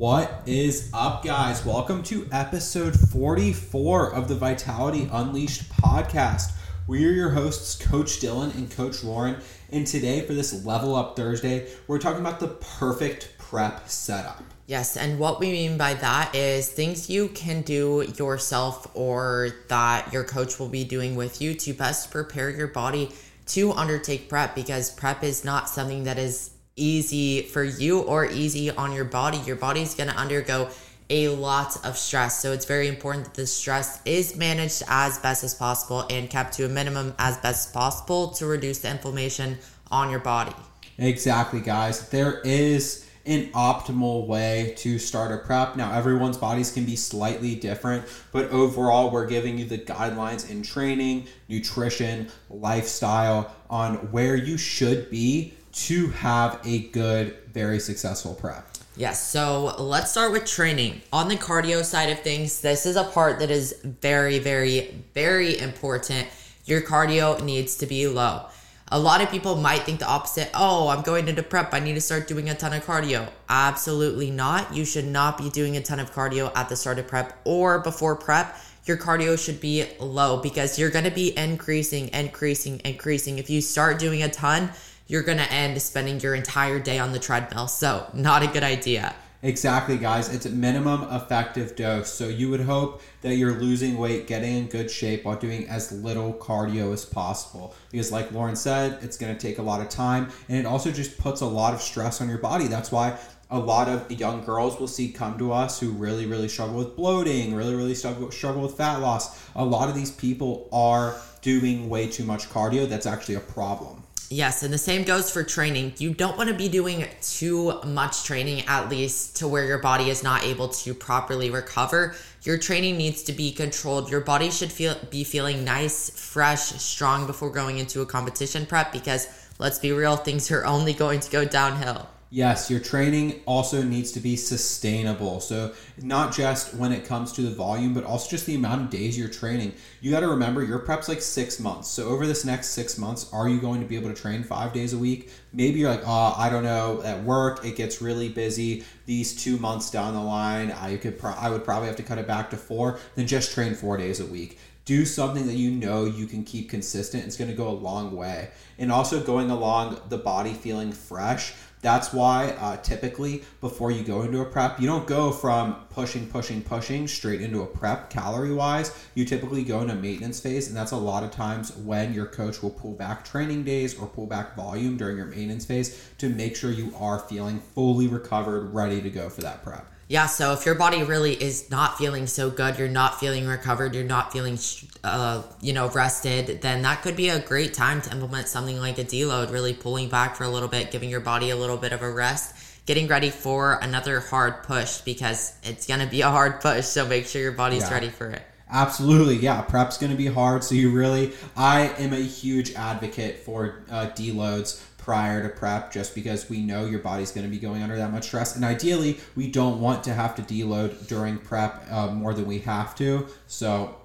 What is up, guys? Welcome to episode 44 of the Vitality Unleashed podcast. We're your hosts, Coach Dilan and Coach Lauren. And today, for this Level Up Thursday, we're talking about the perfect prep setup. Yes, and what we mean by that is things you can do yourself or that your coach will be doing with you to best prepare your body to undertake prep because prep is not something that is easy for you or easy on your body. Your body's going to undergo a lot of stress. So it's very important that the stress is managed as best as possible and kept to a minimum as best as possible to reduce the inflammation on your body. Exactly, guys. There is an optimal way to start a prep. Now, everyone's bodies can be slightly different, but overall, we're giving you the guidelines in training, nutrition, lifestyle on where you should be to have a good, very successful prep. Yes, so let's start with training. On the cardio side of things, this is a part that is very, very, very important. Your cardio needs to be low. A lot of people might think the opposite. Oh, I'm going into prep. I need to start doing a ton of cardio. Absolutely not. You should not be doing a ton of cardio at the start of prep or before prep. Your cardio should be low because you're going to be increasing, increasing, increasing. If you start doing a ton, you're going to end spending your entire day on the treadmill. So, not a good idea. Exactly, guys. It's a minimum effective dose. So you would hope that you're losing weight, getting in good shape while doing as little cardio as possible. Because, like Lauren said, it's going to take a lot of time and it also just puts a lot of stress on your body. That's why a lot of young girls will see come to us who really, really struggle with bloating, really, really struggle, struggle with fat loss. A lot of these people are doing way too much cardio. That's actually a problem. Yes, and the same goes for training. You don't want to be doing too much training, at least to where your body is not able to properly recover. Your training needs to be controlled. Your body should feel be feeling nice, fresh, strong before going into a competition prep because let's be real, things are only going to go downhill. Yes, your training also needs to be sustainable. So, not just when it comes to the volume, but also just the amount of days you're training. You got to remember your prep's like six months. So, over this next six months, are you going to be able to train five days a week? Maybe you're like, oh, I don't know. At work, it gets really busy. These two months down the line, I could, pro- I would probably have to cut it back to four. Then just train four days a week do something that you know you can keep consistent it's going to go a long way and also going along the body feeling fresh that's why uh, typically before you go into a prep, you don't go from pushing, pushing, pushing straight into a prep calorie wise. You typically go into maintenance phase, and that's a lot of times when your coach will pull back training days or pull back volume during your maintenance phase to make sure you are feeling fully recovered, ready to go for that prep yeah, so if your body really is not feeling so good, you're not feeling recovered, you're not feeling, uh, you know, rested, then that could be a great time to implement something like a deload, really pulling back for a little bit, giving your body a little bit of a rest, getting ready for another hard push because it's going to be a hard push. So make sure your body's yeah. ready for it. Absolutely, yeah. Prep's going to be hard, so you really. I am a huge advocate for uh, deloads prior to prep just because we know your body's going to be going under that much stress. And ideally, we don't want to have to deload during prep uh, more than we have to. So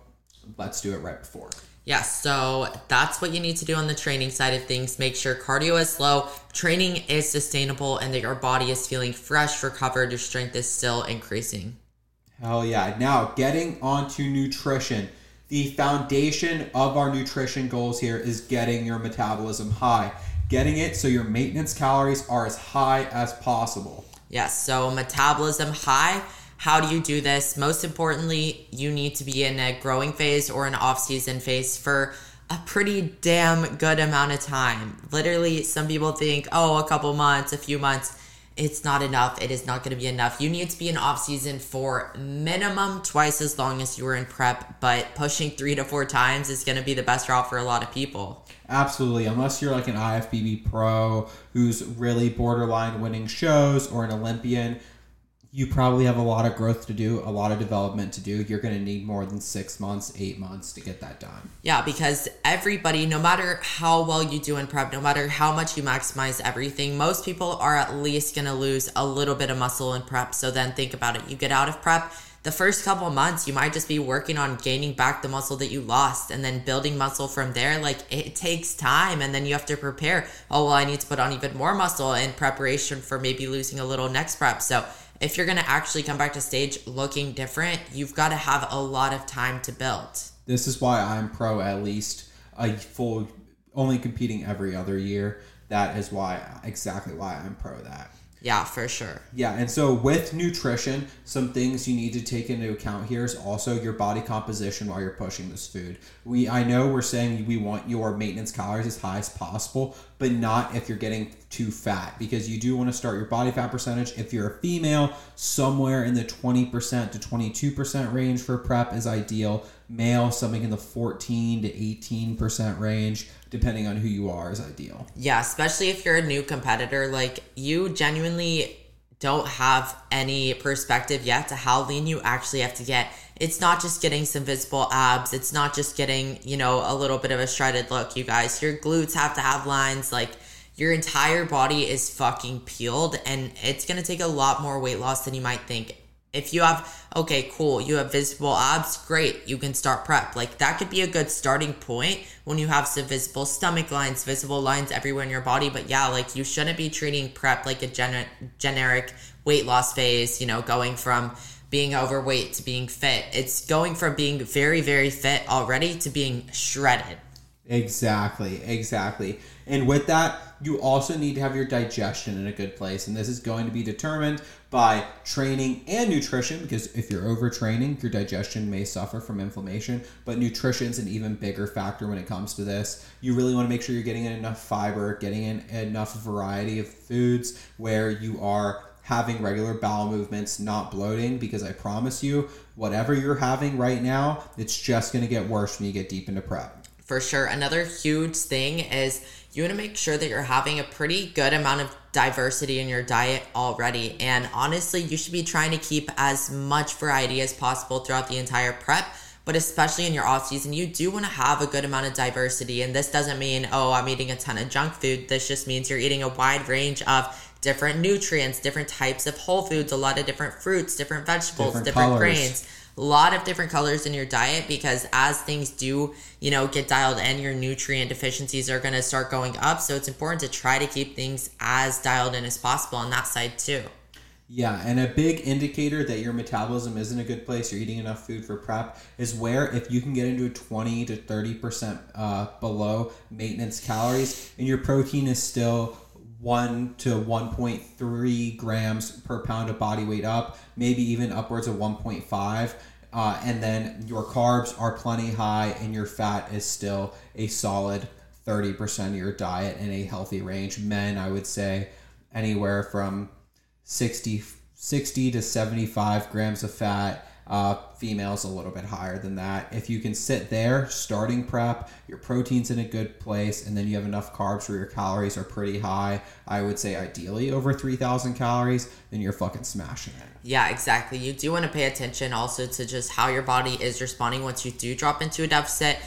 let's do it right before. Yeah, so that's what you need to do on the training side of things. Make sure cardio is low, training is sustainable, and that your body is feeling fresh, recovered, your strength is still increasing. Hell yeah. Now, getting onto nutrition. The foundation of our nutrition goals here is getting your metabolism high getting it so your maintenance calories are as high as possible. Yes, so metabolism high. How do you do this? Most importantly, you need to be in a growing phase or an off season phase for a pretty damn good amount of time. Literally, some people think, oh, a couple months, a few months. It's not enough. It is not going to be enough. You need to be in off season for minimum twice as long as you were in prep, but pushing three to four times is going to be the best route for a lot of people. Absolutely, unless you're like an IFBB pro who's really borderline winning shows or an Olympian, you probably have a lot of growth to do, a lot of development to do. You're going to need more than six months, eight months to get that done. Yeah, because everybody, no matter how well you do in prep, no matter how much you maximize everything, most people are at least going to lose a little bit of muscle in prep. So then think about it. You get out of prep, the first couple months you might just be working on gaining back the muscle that you lost and then building muscle from there like it takes time and then you have to prepare oh well i need to put on even more muscle in preparation for maybe losing a little next prep so if you're going to actually come back to stage looking different, you've got to have a lot of time to build. This is why I'm pro at least a full, only competing every other year. That is why, exactly why I'm pro that. Yeah, for sure. Yeah, and so with nutrition, some things you need to take into account here is also your body composition while you're pushing this food. We I know we're saying we want your maintenance calories as high as possible, but not if you're getting too fat because you do want to start your body fat percentage if you're a female somewhere in the 20% to 22% range for prep is ideal. Male something in the 14 to 18% range depending on who you are is ideal. Yeah, especially if you're a new competitor, like you genuinely don't have any perspective yet to how lean you actually have to get. It's not just getting some visible abs. It's not just getting, you know, a little bit of a shredded look, you guys. Your glutes have to have lines like your entire body is fucking peeled and it's to take a lot more weight loss than you might think if you have, okay, cool, you have visible abs, great, you can start prep. Like that could be a good starting point when you have some visible stomach lines, visible lines everywhere in your body. But yeah, like you shouldn't be treating prep like a gen- generic weight loss phase, you know, going from being overweight to being fit. It's going from being very, very fit already to being shredded. Exactly, exactly. And with that, you also need to have your digestion in a good place. And this is going to be determined by training and nutrition because if you're overtraining, your digestion may suffer from inflammation. But nutrition is an even bigger factor when it comes to this. You really want to make sure you're getting in enough fiber, getting in enough variety of foods where you are having regular bowel movements, not bloating, because I promise you, whatever you're having right now, it's just going to get worse when you get deep into prep. For sure. Another huge thing is you want to make sure that you're having a pretty good amount of diversity in your diet already. And honestly, you should be trying to keep as much variety as possible throughout the entire prep. But especially in your off season, you do want to have a good amount of diversity. And this doesn't mean, oh, I'm eating a ton of junk food. This just means you're eating a wide range of different nutrients, different types of whole foods, a lot of different fruits, different vegetables, different, different grains a lot of different colors in your diet because as things do, you know, get dialed in, your nutrient deficiencies are going to start going up. So it's important to try to keep things as dialed in as possible on that side too. Yeah, and a big indicator that your metabolism is in a good place, you're eating enough food for prep, is where if you can get into 20 to 30% uh, below maintenance calories and your protein is still 1 to 1.3 grams per pound of body weight up, maybe even upwards of 1.5. Uh, and then your carbs are plenty high, and your fat is still a solid 30% of your diet in a healthy range. Men, I would say anywhere from 60, 60 to 75 grams of fat uh, females a little bit higher than that. If you can sit there, starting prep, your protein's in a good place, and then you have enough carbs where your calories are pretty high, I would say ideally over 3,000 calories, then you're fucking smashing it. Yeah, exactly. You do want to pay attention also to just how your body is responding once you do drop into a deficit.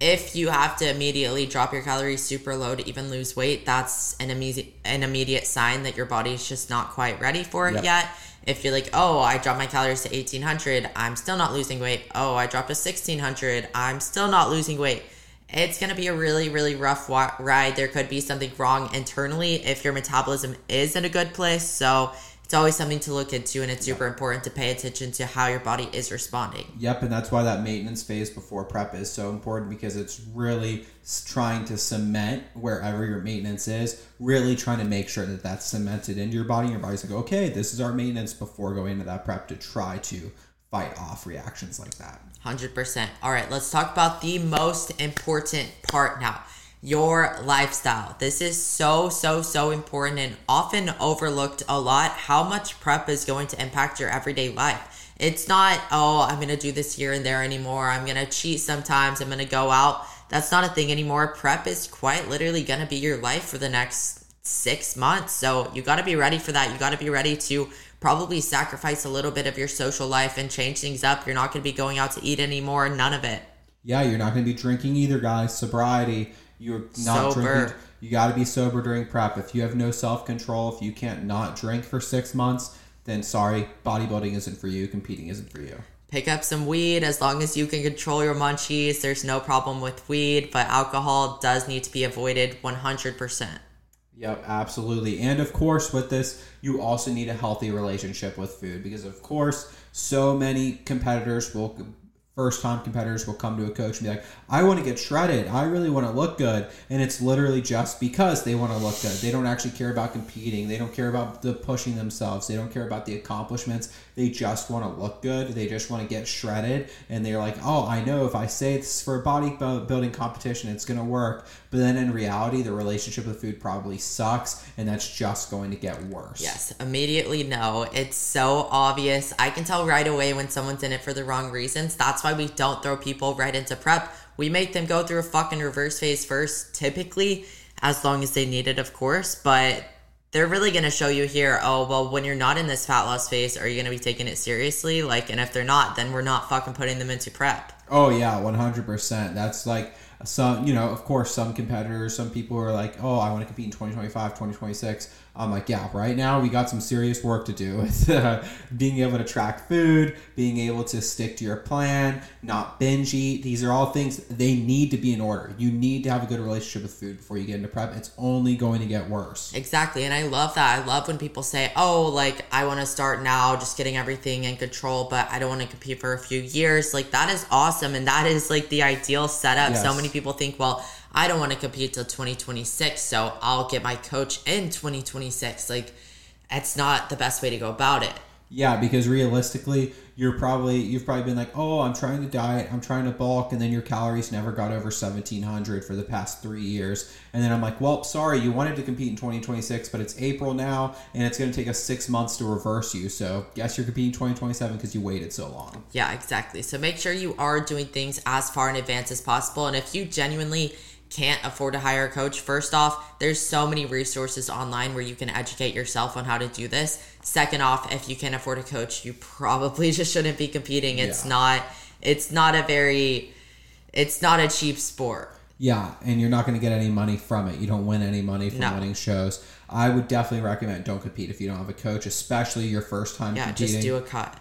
If you have to immediately drop your calories super low to even lose weight, that's an immediate an immediate sign that your body is just not quite ready for it yep. yet if you're like, oh, I dropped my calories to 1800, I'm still not losing weight. Oh, I dropped to 1600, I'm still not losing weight. It's going to be a really, really rough ride. There could be something wrong internally if your metabolism is in a good place. So it's always something to look into, and it's super important to pay attention to how your body is responding. Yep, and that's why that maintenance phase before prep is so important because it's really trying to cement wherever your maintenance is, really trying to make sure that that's cemented into your body. And your body's like, okay, this is our maintenance before going into that prep to try to fight off reactions like that. 100%. All right, let's talk about the most important part now your lifestyle. This is so, so, so important and often overlooked a lot how much prep is going to impact your everyday life. It's not, oh, I'm going to do this here and there anymore. I'm going to cheat sometimes. I'm going to go out. That's not a thing anymore. Prep is quite literally going to be your life for the next six months. So you got to be ready for that. You got to be ready to probably sacrifice a little bit of your social life and change things up. You're not going to be going out to eat anymore. None of it. Yeah, you're not going to be drinking either, guys. Sobriety you're not sober. drinking. You got to be sober during prep. If you have no self control, if you can't not drink for six months, then sorry, bodybuilding isn't for you. Competing isn't for you. Pick up some weed as long as you can control your munchies. There's no problem with weed, but alcohol does need to be avoided 100%. Yep, absolutely. And of course, with this, you also need a healthy relationship with food because, of course, so many competitors will first time competitors will come to a coach and be like, I want to get shredded. I really want to look good. And it's literally just because they want to look good. They don't actually care about competing. They don't care about the pushing themselves. They don't care about the accomplishments. They just want to look good. They just want to get shredded. And they're like, oh, I know if I say this for a bodybuilding competition, it's going to work. But then in reality, the relationship with food probably sucks. And that's just going to get worse. Yes, immediately no. It's so obvious. I can tell right away when someone's in it for the wrong reasons. That's why we don't throw people right into prep. We make them go through a fucking reverse phase first, typically, as long as they need it, of course. But they're really going to show you here, oh, well, when you're not in this fat loss phase, are you going to be taking it seriously? Like, and if they're not, then we're not fucking putting them into prep. Oh, yeah, 100%. That's like, some you know of course some competitors some people are like oh i want to compete in 2025 2026 i'm like yeah right now we got some serious work to do with uh, being able to track food being able to stick to your plan not binge eat. These are all things they need to be in order. You need to have a good relationship with food before you get into prep. It's only going to get worse. Exactly and i love that. I love when people say oh like i want to start now just getting everything in control but i don't want to compete for a few years. Like that is awesome and that is like the ideal setup. Yes. so many people think, well, I don't want to compete till 2026, so I'll get my coach in 2026. Like, it's not the best way to go about it. Yeah, because realistically, you're probably you've probably been like, oh, I'm trying to diet, I'm trying to bulk, and then your calories never got over 1700 for the past three years, and then I'm like, well, sorry, you wanted to compete in 2026, but it's April now, and it's going to take us six months to reverse you. So guess you're competing 2027 because you waited so long. Yeah, exactly. So make sure you are doing things as far in advance as possible, and if you genuinely can't afford to hire a coach, first off, there's so many resources online where you can educate yourself on how to do this. Second off, if you can't afford a coach, you probably just shouldn't be competing. It's yeah. not it's not a very it's not a cheap sport. Yeah, and you're not going to get any money from it. You don't win any money from no. winning shows. I would definitely recommend don't compete if you don't have a coach, especially your first time yeah, competing. just do a cut.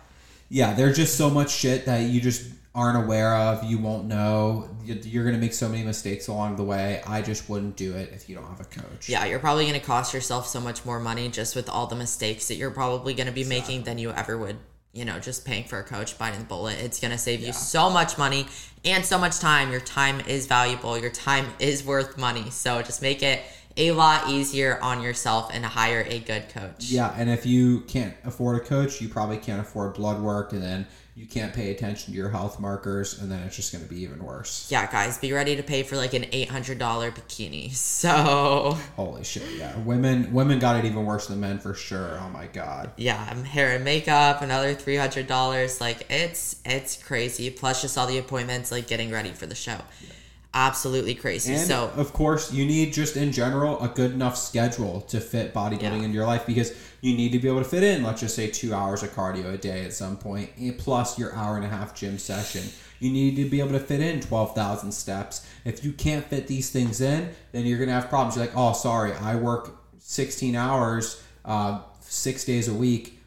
Yeah, there's just so much shit that you just aren't aware of, you won't know. You're going to make so many mistakes along the way. I just wouldn't do it if you don't have a coach. Yeah, you're probably going to cost yourself so much more money just with all the mistakes that you're probably going to be exactly. making than you ever would, you know, just paying for a coach, biting the bullet. It's going to save yeah. you so much money and so much time. Your time is valuable, your time is worth money. So just make it a lot easier on yourself and hire a good coach. Yeah, and if you can't afford a coach, you probably can't afford blood work and then you can't pay attention to your health markers and then it's just going to be even worse. Yeah guys be ready to pay for like an $800 bikini so. Holy shit yeah. Women women got it even worse than men for sure. Oh my god. Yeah hair and makeup another $300 like it's it's crazy. Plus just all the appointments like getting ready for the show. Yeah absolutely crazy. And so, of course, you need just in general a good enough schedule to fit bodybuilding yeah. into your life because you need to be able to fit in, let's just say, two hours of cardio a day at some point, plus your hour and a half gym session. You need to be able to fit in 12,000 steps. If you can't fit these things in, then you're going to have problems. You're like, oh, sorry, I work 16 hours, uh, six days a week.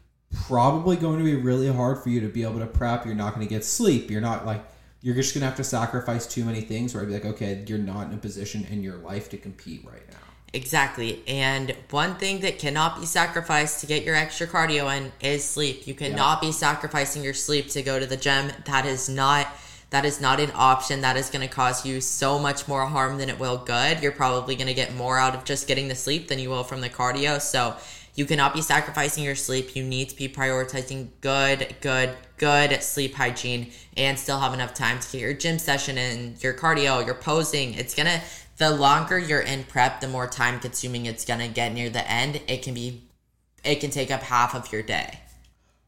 Probably going to be really hard for you to be able to prep. You're not going to get sleep. You're not like you're just gonna have to sacrifice too many things where I'd be like, okay, you're not in a position in your life to compete right now. Exactly. And one thing that cannot be sacrificed to get your extra cardio in is sleep. You cannot yeah. be sacrificing your sleep to go to the gym. That is not that is not an option. That is going to cause you so much more harm than it will good. You're probably going to get more out of just getting the sleep than you will from the cardio. So, you cannot be sacrificing your sleep. You need to be prioritizing good, good, good sleep hygiene and still have enough time to get your gym session in, your cardio, your posing. It's gonna, the longer you're in prep, the more time consuming it's gonna get near the end. It can be, it can take up half of your day.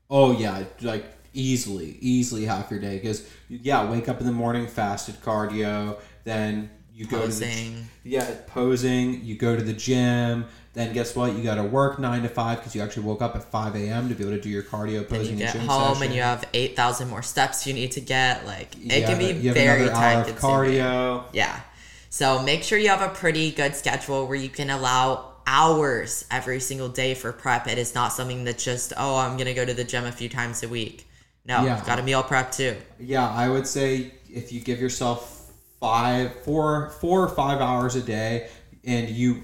Oh, yeah. Like, easily, easily half your day. Because, yeah, wake up in the morning, fasted cardio, then you go posing. to the yeah posing you go to the gym then guess what? You got to work nine to five because you actually woke up at five a.m. to be able to do your cardio, posing, then you get home session. and you have eight thousand more steps you need to get. Like it yeah, can be very time consuming. Cardio. Yeah. So make sure you have a pretty good schedule where you can allow hours every single day for prep. It is not something that just oh I'm gonna go to the gym a few times a week. No, yeah. got a meal prep too. Yeah, I would say if you give yourself five, four, four or five hours a day, and you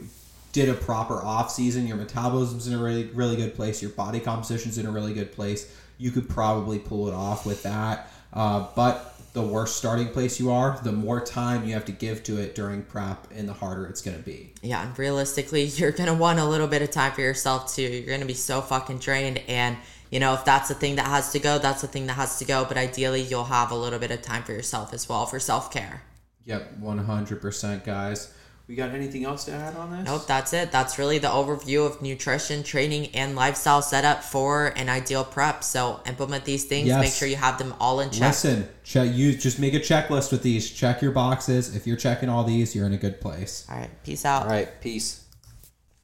did a proper off season, your metabolism's in a really really good place, your body composition's in a really good place, you could probably pull it off with that. Uh, but the worse starting place you are, the more time you have to give to it during prep, and the harder it's going to be. Yeah, realistically, you're gonna want a little bit of time for yourself too. You're gonna be so fucking drained, and you know if that's the thing that has to go, that's the thing that has to go. But ideally, you'll have a little bit of time for yourself as well for self care. Yep, one hundred percent, guys. We got anything else to add on this? Nope, that's it. That's really the overview of nutrition, training, and lifestyle setup for an ideal prep. So implement these things. Yes. Make sure you have them all in check. Listen, check you just make a checklist with these. Check your boxes. If you're checking all these, you're in a good place. All right, peace out. All right, peace.